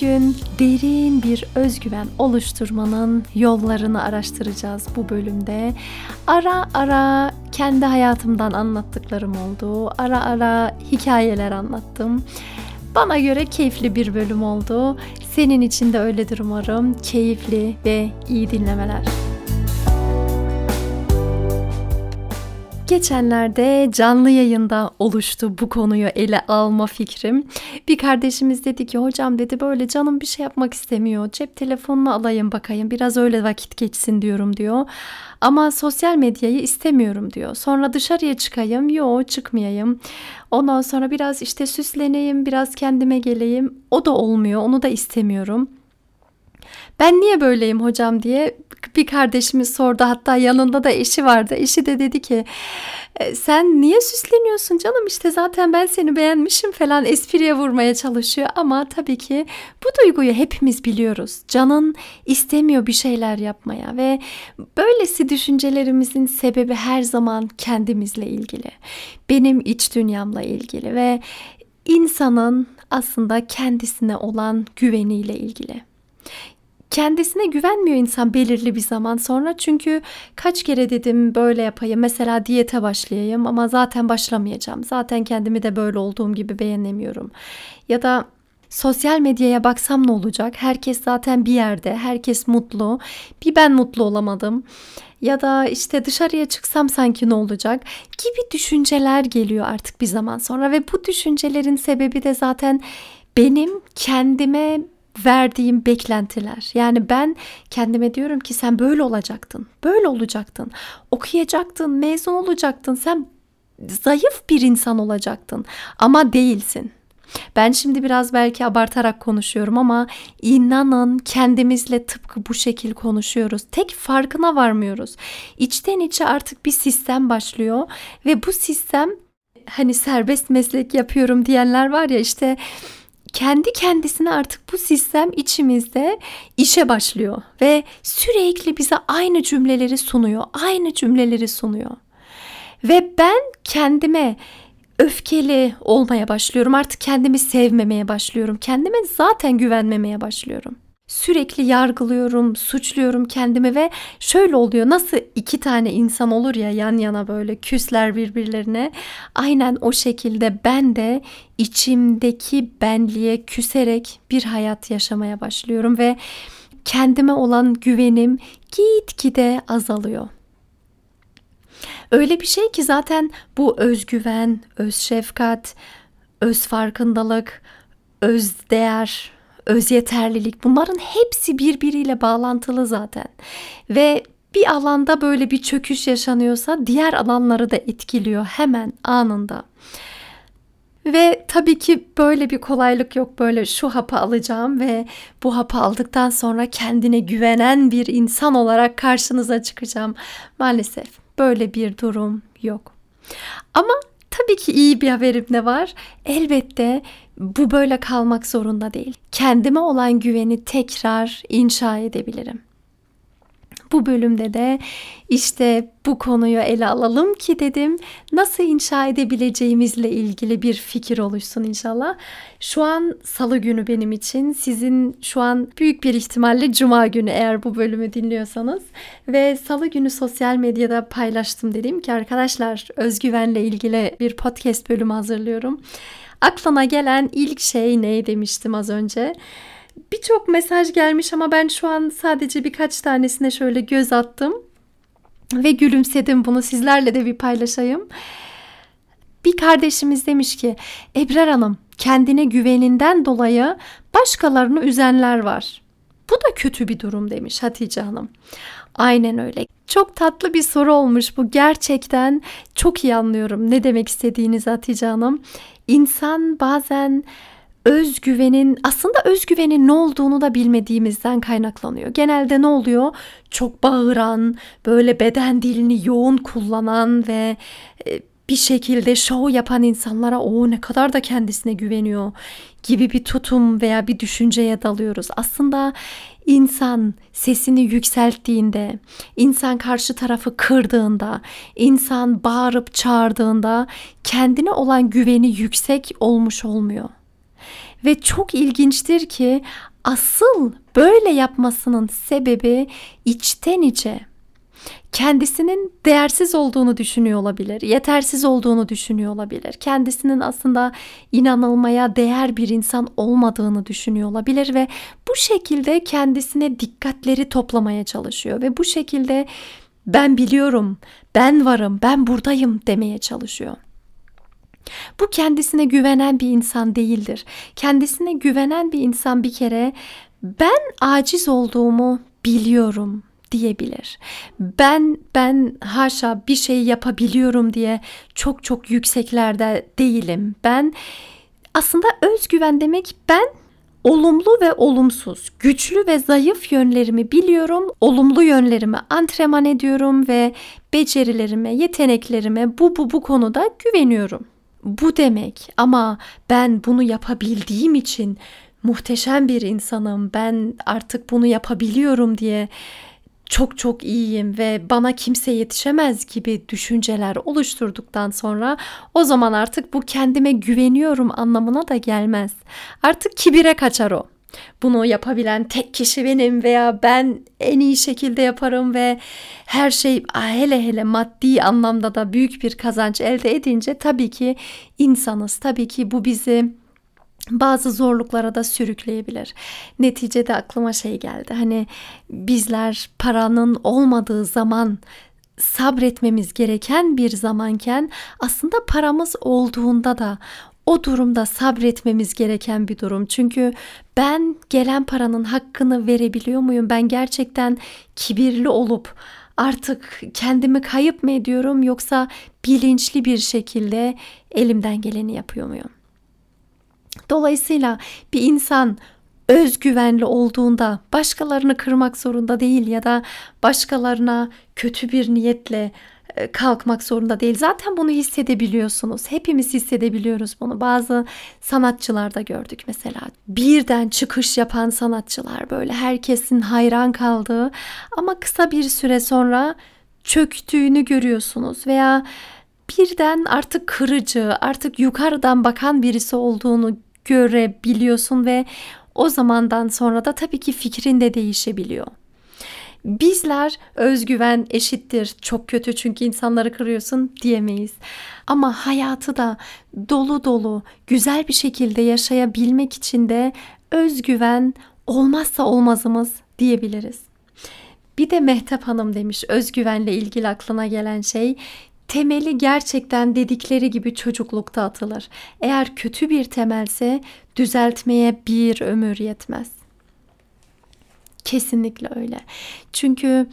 Bugün derin bir özgüven oluşturmanın yollarını araştıracağız bu bölümde. Ara ara kendi hayatımdan anlattıklarım oldu. Ara ara hikayeler anlattım. Bana göre keyifli bir bölüm oldu. Senin için de öyledir umarım. Keyifli ve iyi dinlemeler. Geçenlerde canlı yayında oluştu bu konuyu ele alma fikrim. Bir kardeşimiz dedi ki hocam dedi böyle canım bir şey yapmak istemiyor. Cep telefonunu alayım bakayım biraz öyle vakit geçsin diyorum diyor. Ama sosyal medyayı istemiyorum diyor. Sonra dışarıya çıkayım. Yo çıkmayayım. Ondan sonra biraz işte süsleneyim, biraz kendime geleyim. O da olmuyor. Onu da istemiyorum. Ben niye böyleyim hocam diye bir kardeşimiz sordu. Hatta yanında da eşi vardı. Eşi de dedi ki e, sen niye süsleniyorsun canım işte zaten ben seni beğenmişim falan espriye vurmaya çalışıyor. Ama tabii ki bu duyguyu hepimiz biliyoruz. Canın istemiyor bir şeyler yapmaya ve böylesi düşüncelerimizin sebebi her zaman kendimizle ilgili. Benim iç dünyamla ilgili ve insanın aslında kendisine olan güveniyle ilgili kendisine güvenmiyor insan belirli bir zaman sonra. Çünkü kaç kere dedim böyle yapayım. Mesela diyete başlayayım ama zaten başlamayacağım. Zaten kendimi de böyle olduğum gibi beğenemiyorum. Ya da sosyal medyaya baksam ne olacak? Herkes zaten bir yerde. Herkes mutlu. Bir ben mutlu olamadım. Ya da işte dışarıya çıksam sanki ne olacak gibi düşünceler geliyor artık bir zaman sonra ve bu düşüncelerin sebebi de zaten benim kendime verdiğim beklentiler. Yani ben kendime diyorum ki sen böyle olacaktın. Böyle olacaktın. Okuyacaktın, mezun olacaktın. Sen zayıf bir insan olacaktın ama değilsin. Ben şimdi biraz belki abartarak konuşuyorum ama inanın kendimizle tıpkı bu şekil konuşuyoruz. Tek farkına varmıyoruz. İçten içe artık bir sistem başlıyor ve bu sistem hani serbest meslek yapıyorum diyenler var ya işte kendi kendisine artık bu sistem içimizde işe başlıyor ve sürekli bize aynı cümleleri sunuyor. Aynı cümleleri sunuyor. Ve ben kendime öfkeli olmaya başlıyorum. Artık kendimi sevmemeye başlıyorum. Kendime zaten güvenmemeye başlıyorum sürekli yargılıyorum, suçluyorum kendimi ve şöyle oluyor. Nasıl iki tane insan olur ya yan yana böyle küsler birbirlerine. Aynen o şekilde ben de içimdeki benliğe küserek bir hayat yaşamaya başlıyorum ve kendime olan güvenim gitgide azalıyor. Öyle bir şey ki zaten bu özgüven, öz şefkat, öz farkındalık, öz değer öz yeterlilik bunların hepsi birbiriyle bağlantılı zaten. Ve bir alanda böyle bir çöküş yaşanıyorsa diğer alanları da etkiliyor hemen anında. Ve tabii ki böyle bir kolaylık yok. Böyle şu hapı alacağım ve bu hapı aldıktan sonra kendine güvenen bir insan olarak karşınıza çıkacağım. Maalesef böyle bir durum yok. Ama tabii ki iyi bir haberim de var. Elbette bu böyle kalmak zorunda değil. Kendime olan güveni tekrar inşa edebilirim. Bu bölümde de işte bu konuyu ele alalım ki dedim nasıl inşa edebileceğimizle ilgili bir fikir oluşsun inşallah. Şu an salı günü benim için sizin şu an büyük bir ihtimalle cuma günü eğer bu bölümü dinliyorsanız ve salı günü sosyal medyada paylaştım dedim ki arkadaşlar özgüvenle ilgili bir podcast bölümü hazırlıyorum. Aklına gelen ilk şey ne demiştim az önce. Birçok mesaj gelmiş ama ben şu an sadece birkaç tanesine şöyle göz attım ve gülümsedim bunu sizlerle de bir paylaşayım. Bir kardeşimiz demiş ki Ebrar Hanım kendine güveninden dolayı başkalarını üzenler var. Bu da kötü bir durum demiş Hatice Hanım. Aynen öyle. Çok tatlı bir soru olmuş bu. Gerçekten çok iyi anlıyorum ne demek istediğinizi Hatice Hanım. İnsan bazen özgüvenin aslında özgüvenin ne olduğunu da bilmediğimizden kaynaklanıyor. Genelde ne oluyor? Çok bağıran, böyle beden dilini yoğun kullanan ve e, bir şekilde şov yapan insanlara o ne kadar da kendisine güveniyor gibi bir tutum veya bir düşünceye dalıyoruz. Aslında insan sesini yükselttiğinde, insan karşı tarafı kırdığında, insan bağırıp çağırdığında kendine olan güveni yüksek olmuş olmuyor. Ve çok ilginçtir ki asıl böyle yapmasının sebebi içten içe kendisinin değersiz olduğunu düşünüyor olabilir, yetersiz olduğunu düşünüyor olabilir. Kendisinin aslında inanılmaya değer bir insan olmadığını düşünüyor olabilir ve bu şekilde kendisine dikkatleri toplamaya çalışıyor ve bu şekilde ben biliyorum, ben varım, ben buradayım demeye çalışıyor. Bu kendisine güvenen bir insan değildir. Kendisine güvenen bir insan bir kere ben aciz olduğumu biliyorum diyebilir. Ben ben haşa bir şey yapabiliyorum diye çok çok yükseklerde değilim. Ben aslında özgüven demek ben olumlu ve olumsuz, güçlü ve zayıf yönlerimi biliyorum. Olumlu yönlerimi antrenman ediyorum ve becerilerime, yeteneklerime bu bu bu konuda güveniyorum. Bu demek ama ben bunu yapabildiğim için muhteşem bir insanım. Ben artık bunu yapabiliyorum diye çok çok iyiyim ve bana kimse yetişemez gibi düşünceler oluşturduktan sonra o zaman artık bu kendime güveniyorum anlamına da gelmez. Artık kibire kaçar o. Bunu yapabilen tek kişi benim veya ben en iyi şekilde yaparım ve her şey hele hele maddi anlamda da büyük bir kazanç elde edince tabii ki insanız. Tabii ki bu bizi bazı zorluklara da sürükleyebilir. Neticede aklıma şey geldi. Hani bizler paranın olmadığı zaman sabretmemiz gereken bir zamanken aslında paramız olduğunda da o durumda sabretmemiz gereken bir durum. Çünkü ben gelen paranın hakkını verebiliyor muyum? Ben gerçekten kibirli olup artık kendimi kayıp mı ediyorum yoksa bilinçli bir şekilde elimden geleni yapıyor muyum? Dolayısıyla bir insan özgüvenli olduğunda başkalarını kırmak zorunda değil ya da başkalarına kötü bir niyetle e, kalkmak zorunda değil. Zaten bunu hissedebiliyorsunuz. Hepimiz hissedebiliyoruz bunu. Bazı sanatçılarda gördük mesela. Birden çıkış yapan sanatçılar böyle herkesin hayran kaldığı ama kısa bir süre sonra çöktüğünü görüyorsunuz veya birden artık kırıcı, artık yukarıdan bakan birisi olduğunu görebiliyorsun ve o zamandan sonra da tabii ki fikrin de değişebiliyor. Bizler özgüven eşittir çok kötü çünkü insanları kırıyorsun diyemeyiz. Ama hayatı da dolu dolu güzel bir şekilde yaşayabilmek için de özgüven olmazsa olmazımız diyebiliriz. Bir de Mehtap Hanım demiş özgüvenle ilgili aklına gelen şey temeli gerçekten dedikleri gibi çocuklukta atılır. Eğer kötü bir temelse düzeltmeye bir ömür yetmez. Kesinlikle öyle. Çünkü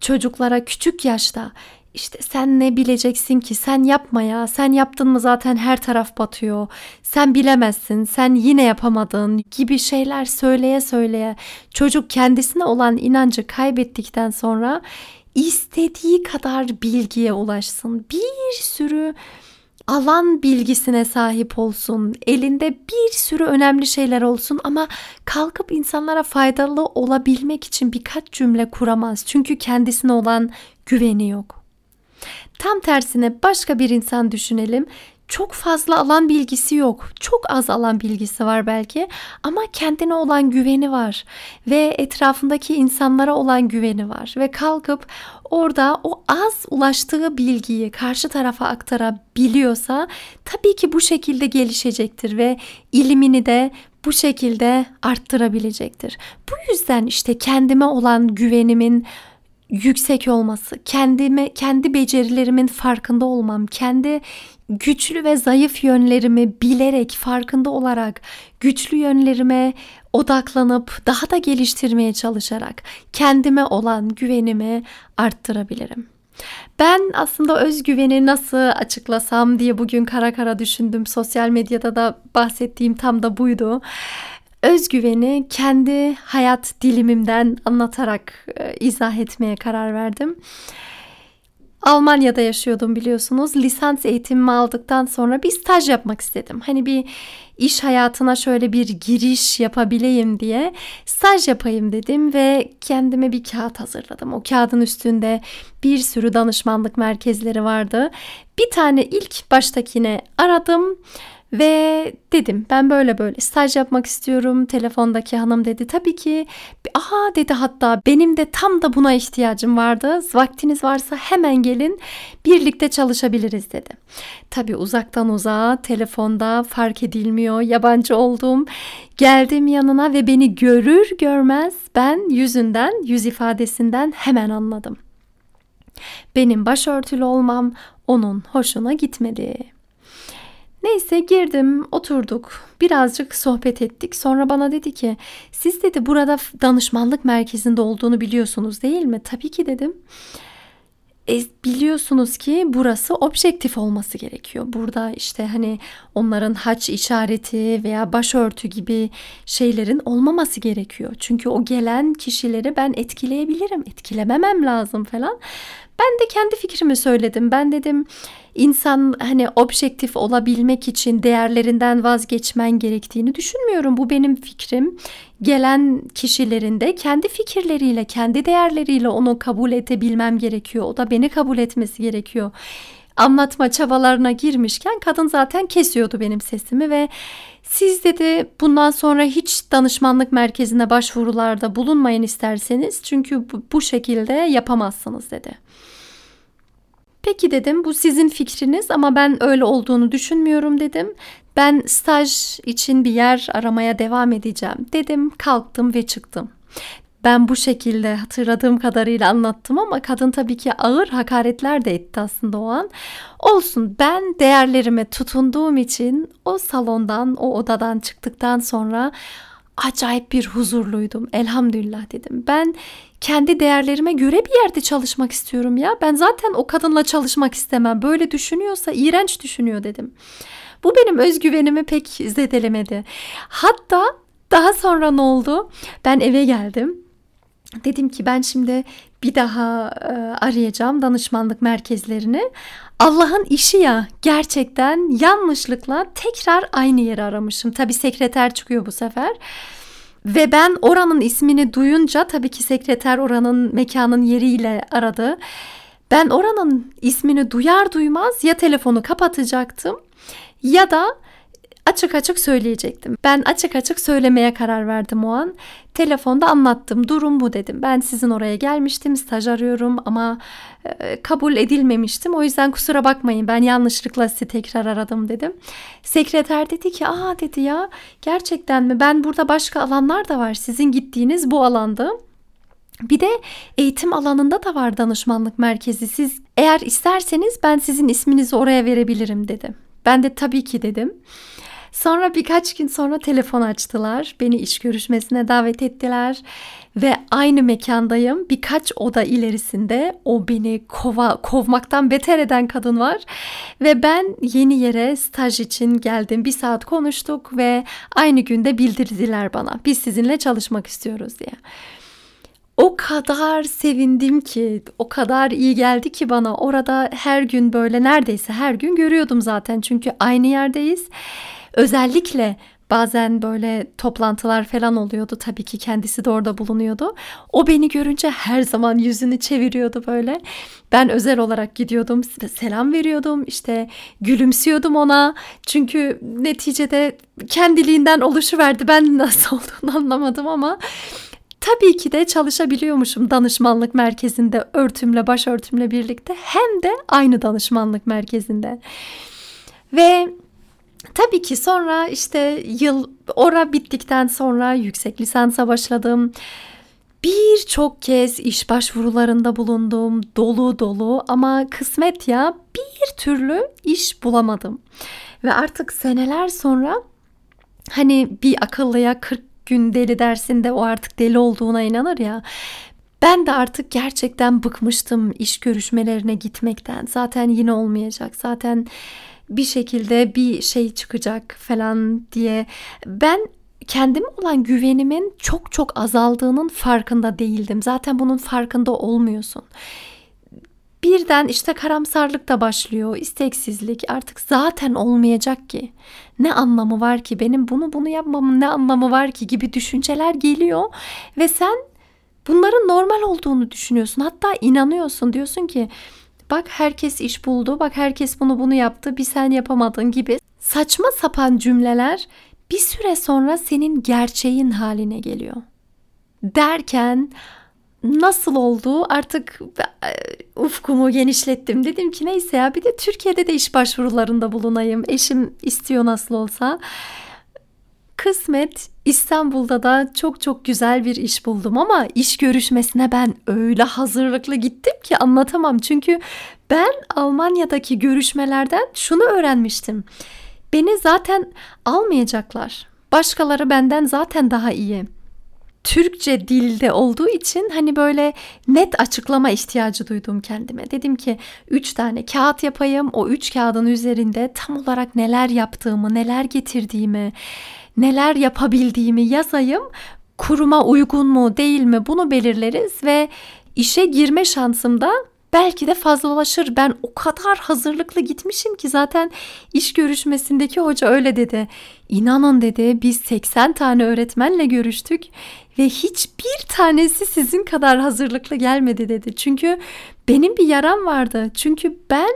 çocuklara küçük yaşta işte sen ne bileceksin ki sen yapma ya sen yaptın mı zaten her taraf batıyor sen bilemezsin sen yine yapamadın gibi şeyler söyleye söyleye çocuk kendisine olan inancı kaybettikten sonra istediği kadar bilgiye ulaşsın. Bir sürü alan bilgisine sahip olsun. Elinde bir sürü önemli şeyler olsun ama kalkıp insanlara faydalı olabilmek için birkaç cümle kuramaz. Çünkü kendisine olan güveni yok. Tam tersine başka bir insan düşünelim çok fazla alan bilgisi yok. Çok az alan bilgisi var belki ama kendine olan güveni var ve etrafındaki insanlara olan güveni var ve kalkıp orada o az ulaştığı bilgiyi karşı tarafa aktarabiliyorsa tabii ki bu şekilde gelişecektir ve ilimini de bu şekilde arttırabilecektir. Bu yüzden işte kendime olan güvenimin yüksek olması, kendime kendi becerilerimin farkında olmam, kendi güçlü ve zayıf yönlerimi bilerek, farkında olarak güçlü yönlerime odaklanıp daha da geliştirmeye çalışarak kendime olan güvenimi arttırabilirim. Ben aslında özgüveni nasıl açıklasam diye bugün kara kara düşündüm. Sosyal medyada da bahsettiğim tam da buydu. Özgüveni kendi hayat dilimimden anlatarak e, izah etmeye karar verdim. Almanya'da yaşıyordum biliyorsunuz. Lisans eğitimimi aldıktan sonra bir staj yapmak istedim. Hani bir iş hayatına şöyle bir giriş yapabileyim diye staj yapayım dedim ve kendime bir kağıt hazırladım. O kağıdın üstünde bir sürü danışmanlık merkezleri vardı. Bir tane ilk baştakine aradım ve dedim ben böyle böyle staj yapmak istiyorum. Telefondaki hanım dedi tabii ki. Aha dedi hatta benim de tam da buna ihtiyacım vardı. Vaktiniz varsa hemen gelin birlikte çalışabiliriz dedi. Tabii uzaktan uzağa telefonda fark edilmiyor. Yabancı oldum. Geldim yanına ve beni görür görmez ben yüzünden, yüz ifadesinden hemen anladım. Benim başörtülü olmam onun hoşuna gitmedi. Neyse girdim, oturduk. Birazcık sohbet ettik. Sonra bana dedi ki, "Siz dedi burada danışmanlık merkezinde olduğunu biliyorsunuz değil mi?" "Tabii ki." dedim. E, biliyorsunuz ki burası objektif olması gerekiyor. Burada işte hani onların haç işareti veya başörtü gibi şeylerin olmaması gerekiyor. Çünkü o gelen kişileri ben etkileyebilirim. Etkilememem lazım falan. Ben de kendi fikrimi söyledim. Ben dedim insan hani objektif olabilmek için değerlerinden vazgeçmen gerektiğini düşünmüyorum. Bu benim fikrim. Gelen kişilerin de kendi fikirleriyle, kendi değerleriyle onu kabul edebilmem gerekiyor. O da beni kabul etmesi gerekiyor. Anlatma çabalarına girmişken kadın zaten kesiyordu benim sesimi ve siz dedi bundan sonra hiç danışmanlık merkezine başvurularda bulunmayın isterseniz çünkü bu, şekilde yapamazsınız dedi. Peki dedim bu sizin fikriniz ama ben öyle olduğunu düşünmüyorum dedim. Ben staj için bir yer aramaya devam edeceğim dedim. Kalktım ve çıktım. Ben bu şekilde hatırladığım kadarıyla anlattım ama kadın tabii ki ağır hakaretler de etti aslında o an. Olsun ben değerlerime tutunduğum için o salondan, o odadan çıktıktan sonra acayip bir huzurluydum. Elhamdülillah dedim. Ben kendi değerlerime göre bir yerde çalışmak istiyorum ya. Ben zaten o kadınla çalışmak istemem. Böyle düşünüyorsa iğrenç düşünüyor dedim. Bu benim özgüvenimi pek zedelemedi. Hatta daha sonra ne oldu? Ben eve geldim. Dedim ki ben şimdi bir daha e, arayacağım danışmanlık merkezlerini. Allah'ın işi ya gerçekten yanlışlıkla tekrar aynı yeri aramışım. Tabi sekreter çıkıyor bu sefer. Ve ben oranın ismini duyunca tabii ki sekreter oranın mekanın yeriyle aradı. Ben oranın ismini duyar duymaz ya telefonu kapatacaktım ya da açık açık söyleyecektim. Ben açık açık söylemeye karar verdim o an. Telefonda anlattım. Durum bu dedim. Ben sizin oraya gelmiştim. Staj arıyorum ama e, kabul edilmemiştim. O yüzden kusura bakmayın. Ben yanlışlıkla sizi tekrar aradım dedim. Sekreter dedi ki aa dedi ya gerçekten mi? Ben burada başka alanlar da var. Sizin gittiğiniz bu alanda. Bir de eğitim alanında da var danışmanlık merkezi. Siz eğer isterseniz ben sizin isminizi oraya verebilirim dedi. Ben de tabii ki dedim. Sonra birkaç gün sonra telefon açtılar. Beni iş görüşmesine davet ettiler ve aynı mekandayım. Birkaç oda ilerisinde o beni kova kovmaktan beter eden kadın var ve ben yeni yere staj için geldim. Bir saat konuştuk ve aynı günde bildirdiler bana. Biz sizinle çalışmak istiyoruz diye. O kadar sevindim ki, o kadar iyi geldi ki bana. Orada her gün böyle neredeyse her gün görüyordum zaten çünkü aynı yerdeyiz. Özellikle bazen böyle toplantılar falan oluyordu. Tabii ki kendisi de orada bulunuyordu. O beni görünce her zaman yüzünü çeviriyordu böyle. Ben özel olarak gidiyordum, selam veriyordum, işte gülümsüyordum ona. Çünkü neticede kendiliğinden oluşuverdi. Ben nasıl olduğunu anlamadım ama tabii ki de çalışabiliyormuşum danışmanlık merkezinde örtümle başörtümle birlikte hem de aynı danışmanlık merkezinde. Ve Tabii ki sonra işte yıl ora bittikten sonra yüksek lisansa başladım. Birçok kez iş başvurularında bulundum. Dolu dolu ama kısmet ya bir türlü iş bulamadım. Ve artık seneler sonra hani bir akıllıya 40 gün deli dersinde o artık deli olduğuna inanır ya. Ben de artık gerçekten bıkmıştım iş görüşmelerine gitmekten. Zaten yine olmayacak. Zaten bir şekilde bir şey çıkacak falan diye. Ben kendime olan güvenimin çok çok azaldığının farkında değildim. Zaten bunun farkında olmuyorsun. Birden işte karamsarlık da başlıyor, isteksizlik artık zaten olmayacak ki. Ne anlamı var ki benim bunu bunu yapmamın ne anlamı var ki gibi düşünceler geliyor ve sen bunların normal olduğunu düşünüyorsun. Hatta inanıyorsun diyorsun ki bak herkes iş buldu, bak herkes bunu bunu yaptı, bir sen yapamadın gibi saçma sapan cümleler bir süre sonra senin gerçeğin haline geliyor. Derken nasıl oldu artık e, ufkumu genişlettim. Dedim ki neyse ya bir de Türkiye'de de iş başvurularında bulunayım. Eşim istiyor nasıl olsa. Kısmet İstanbul'da da çok çok güzel bir iş buldum ama iş görüşmesine ben öyle hazırlıklı gittim ki anlatamam. Çünkü ben Almanya'daki görüşmelerden şunu öğrenmiştim. Beni zaten almayacaklar. Başkaları benden zaten daha iyi. Türkçe dilde olduğu için hani böyle net açıklama ihtiyacı duydum kendime. Dedim ki üç tane kağıt yapayım. O üç kağıdın üzerinde tam olarak neler yaptığımı, neler getirdiğimi, neler yapabildiğimi yazayım. Kuruma uygun mu değil mi bunu belirleriz ve işe girme şansım da belki de fazlalaşır. Ben o kadar hazırlıklı gitmişim ki zaten iş görüşmesindeki hoca öyle dedi. İnanın dedi biz 80 tane öğretmenle görüştük ve hiçbir tanesi sizin kadar hazırlıklı gelmedi dedi. Çünkü benim bir yaram vardı. Çünkü ben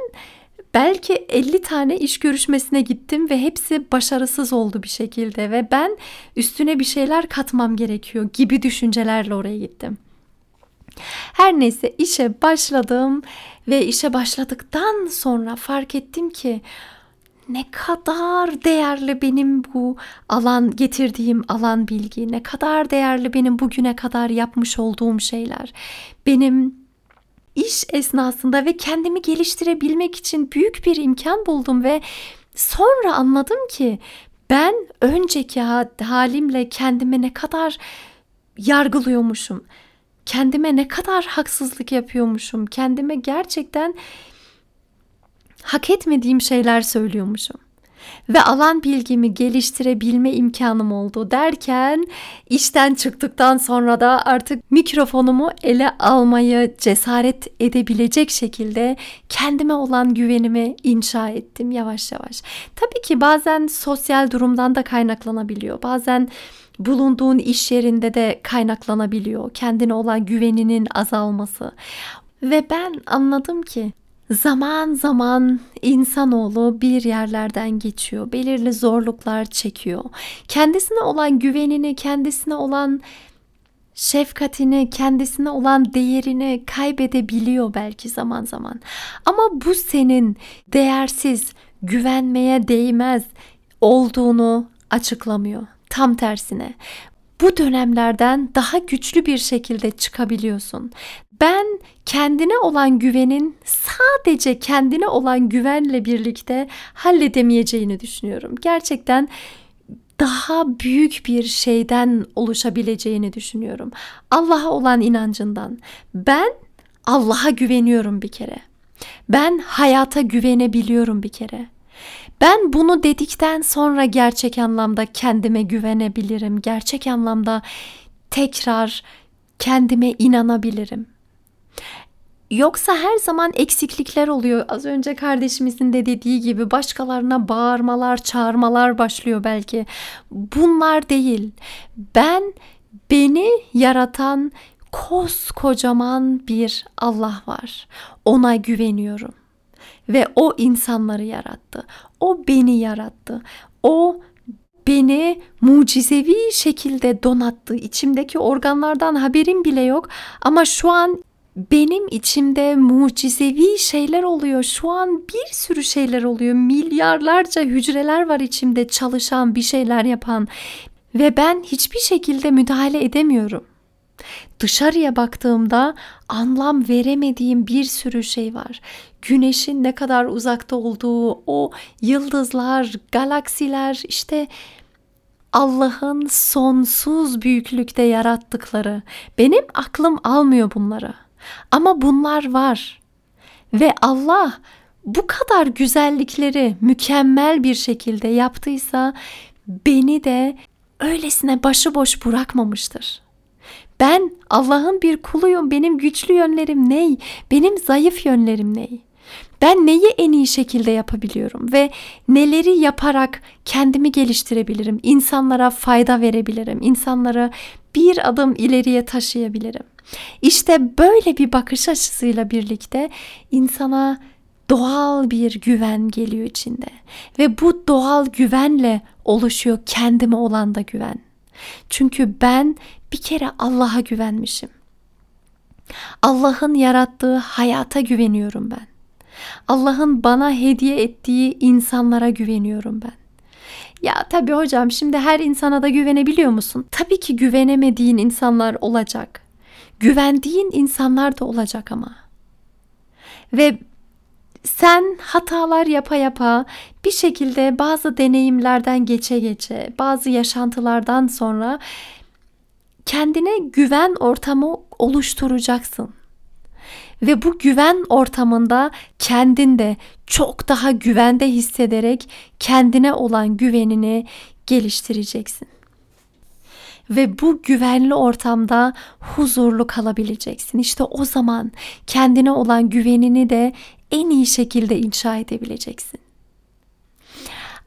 belki 50 tane iş görüşmesine gittim ve hepsi başarısız oldu bir şekilde ve ben üstüne bir şeyler katmam gerekiyor gibi düşüncelerle oraya gittim. Her neyse işe başladım ve işe başladıktan sonra fark ettim ki ne kadar değerli benim bu alan getirdiğim alan bilgi, ne kadar değerli benim bugüne kadar yapmış olduğum şeyler. Benim iş esnasında ve kendimi geliştirebilmek için büyük bir imkan buldum ve sonra anladım ki ben önceki halimle kendime ne kadar yargılıyormuşum. Kendime ne kadar haksızlık yapıyormuşum. Kendime gerçekten hak etmediğim şeyler söylüyormuşum. Ve alan bilgimi geliştirebilme imkanım oldu derken işten çıktıktan sonra da artık mikrofonumu ele almayı cesaret edebilecek şekilde kendime olan güvenimi inşa ettim yavaş yavaş. Tabii ki bazen sosyal durumdan da kaynaklanabiliyor. Bazen bulunduğun iş yerinde de kaynaklanabiliyor. Kendine olan güveninin azalması. Ve ben anladım ki Zaman zaman insanoğlu bir yerlerden geçiyor, belirli zorluklar çekiyor. Kendisine olan güvenini, kendisine olan şefkatini, kendisine olan değerini kaybedebiliyor belki zaman zaman. Ama bu senin değersiz, güvenmeye değmez olduğunu açıklamıyor. Tam tersine bu dönemlerden daha güçlü bir şekilde çıkabiliyorsun. Ben kendine olan güvenin sadece kendine olan güvenle birlikte halledemeyeceğini düşünüyorum. Gerçekten daha büyük bir şeyden oluşabileceğini düşünüyorum. Allah'a olan inancından. Ben Allah'a güveniyorum bir kere. Ben hayata güvenebiliyorum bir kere. Ben bunu dedikten sonra gerçek anlamda kendime güvenebilirim. Gerçek anlamda tekrar kendime inanabilirim. Yoksa her zaman eksiklikler oluyor. Az önce kardeşimizin de dediği gibi başkalarına bağırmalar, çağırmalar başlıyor belki. Bunlar değil. Ben beni yaratan koskocaman bir Allah var. Ona güveniyorum. Ve o insanları yarattı. O beni yarattı. O beni mucizevi şekilde donattı. İçimdeki organlardan haberim bile yok ama şu an benim içimde mucizevi şeyler oluyor. Şu an bir sürü şeyler oluyor. Milyarlarca hücreler var içimde çalışan, bir şeyler yapan ve ben hiçbir şekilde müdahale edemiyorum. Dışarıya baktığımda anlam veremediğim bir sürü şey var. Güneşin ne kadar uzakta olduğu, o yıldızlar, galaksiler, işte Allah'ın sonsuz büyüklükte yarattıkları. Benim aklım almıyor bunları. Ama bunlar var. Ve Allah bu kadar güzellikleri mükemmel bir şekilde yaptıysa beni de öylesine başıboş bırakmamıştır. Ben Allah'ın bir kuluyum. Benim güçlü yönlerim ney? Benim zayıf yönlerim ney? Ben neyi en iyi şekilde yapabiliyorum ve neleri yaparak kendimi geliştirebilirim? İnsanlara fayda verebilirim. İnsanları bir adım ileriye taşıyabilirim. İşte böyle bir bakış açısıyla birlikte insana doğal bir güven geliyor içinde ve bu doğal güvenle oluşuyor kendime olan da güven. Çünkü ben bir kere Allah'a güvenmişim. Allah'ın yarattığı hayata güveniyorum ben. Allah'ın bana hediye ettiği insanlara güveniyorum ben. Ya tabii hocam şimdi her insana da güvenebiliyor musun? Tabii ki güvenemediğin insanlar olacak. Güvendiğin insanlar da olacak ama. Ve sen hatalar yapa yapa bir şekilde bazı deneyimlerden geçe geçe, bazı yaşantılardan sonra kendine güven ortamı oluşturacaksın. Ve bu güven ortamında kendinde çok daha güvende hissederek kendine olan güvenini geliştireceksin. Ve bu güvenli ortamda huzurlu kalabileceksin. İşte o zaman kendine olan güvenini de en iyi şekilde inşa edebileceksin.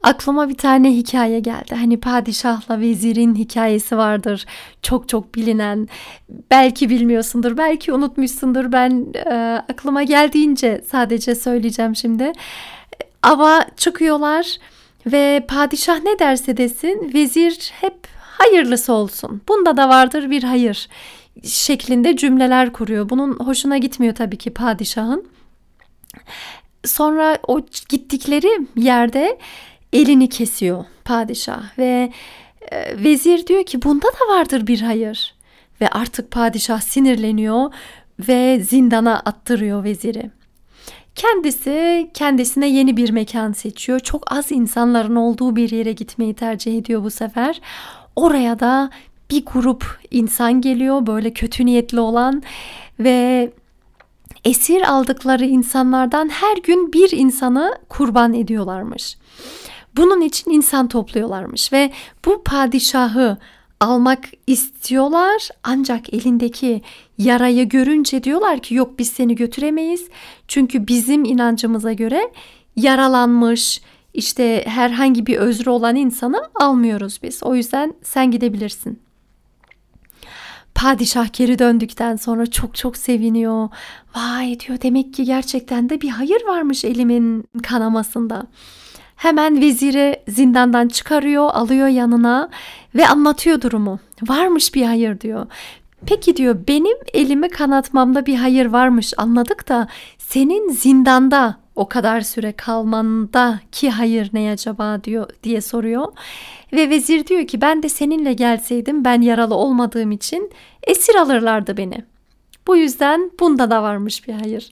Aklıma bir tane hikaye geldi. Hani padişahla vezirin hikayesi vardır. Çok çok bilinen. Belki bilmiyorsundur, belki unutmuşsundur. Ben e, aklıma geldiğince sadece söyleyeceğim şimdi. Ava çıkıyorlar ve padişah ne derse desin vezir hep hayırlısı olsun. Bunda da vardır bir hayır şeklinde cümleler kuruyor. Bunun hoşuna gitmiyor tabii ki padişahın. Sonra o gittikleri yerde elini kesiyor padişah ve e, vezir diyor ki bunda da vardır bir hayır. Ve artık padişah sinirleniyor ve zindana attırıyor veziri. Kendisi kendisine yeni bir mekan seçiyor. Çok az insanların olduğu bir yere gitmeyi tercih ediyor bu sefer. Oraya da bir grup insan geliyor böyle kötü niyetli olan ve esir aldıkları insanlardan her gün bir insanı kurban ediyorlarmış. Bunun için insan topluyorlarmış ve bu padişahı almak istiyorlar ancak elindeki yarayı görünce diyorlar ki yok biz seni götüremeyiz. Çünkü bizim inancımıza göre yaralanmış işte herhangi bir özrü olan insanı almıyoruz biz. O yüzden sen gidebilirsin. Padişah geri döndükten sonra çok çok seviniyor. Vay diyor demek ki gerçekten de bir hayır varmış elimin kanamasında. Hemen veziri zindandan çıkarıyor, alıyor yanına ve anlatıyor durumu. Varmış bir hayır diyor. Peki diyor benim elimi kanatmamda bir hayır varmış anladık da senin zindanda o kadar süre kalmanda ki hayır ne acaba diyor diye soruyor. Ve vezir diyor ki ben de seninle gelseydim ben yaralı olmadığım için esir alırlardı beni. Bu yüzden bunda da varmış bir hayır.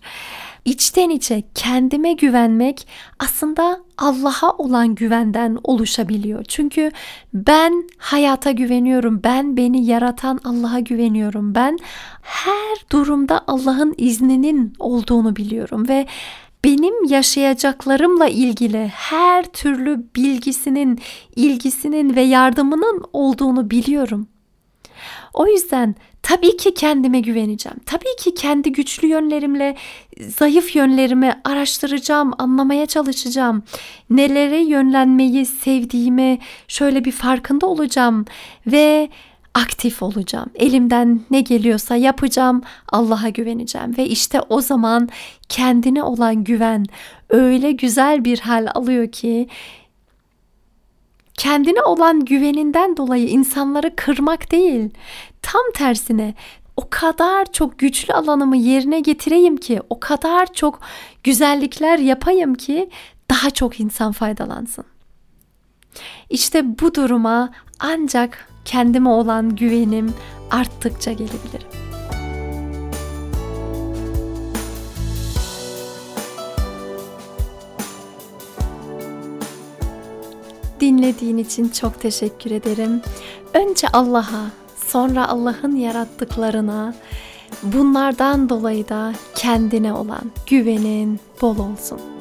İçten içe kendime güvenmek aslında Allah'a olan güvenden oluşabiliyor. Çünkü ben hayata güveniyorum. Ben beni yaratan Allah'a güveniyorum. Ben her durumda Allah'ın izninin olduğunu biliyorum ve benim yaşayacaklarımla ilgili her türlü bilgisinin, ilgisinin ve yardımının olduğunu biliyorum. O yüzden tabii ki kendime güveneceğim. Tabii ki kendi güçlü yönlerimle zayıf yönlerimi araştıracağım, anlamaya çalışacağım. Nelere yönlenmeyi sevdiğimi şöyle bir farkında olacağım ve aktif olacağım. Elimden ne geliyorsa yapacağım. Allah'a güveneceğim ve işte o zaman kendine olan güven öyle güzel bir hal alıyor ki kendine olan güveninden dolayı insanları kırmak değil, tam tersine o kadar çok güçlü alanımı yerine getireyim ki, o kadar çok güzellikler yapayım ki daha çok insan faydalansın. İşte bu duruma ancak kendime olan güvenim arttıkça gelebilirim. Dinlediğin için çok teşekkür ederim. Önce Allah'a, sonra Allah'ın yarattıklarına, bunlardan dolayı da kendine olan güvenin bol olsun.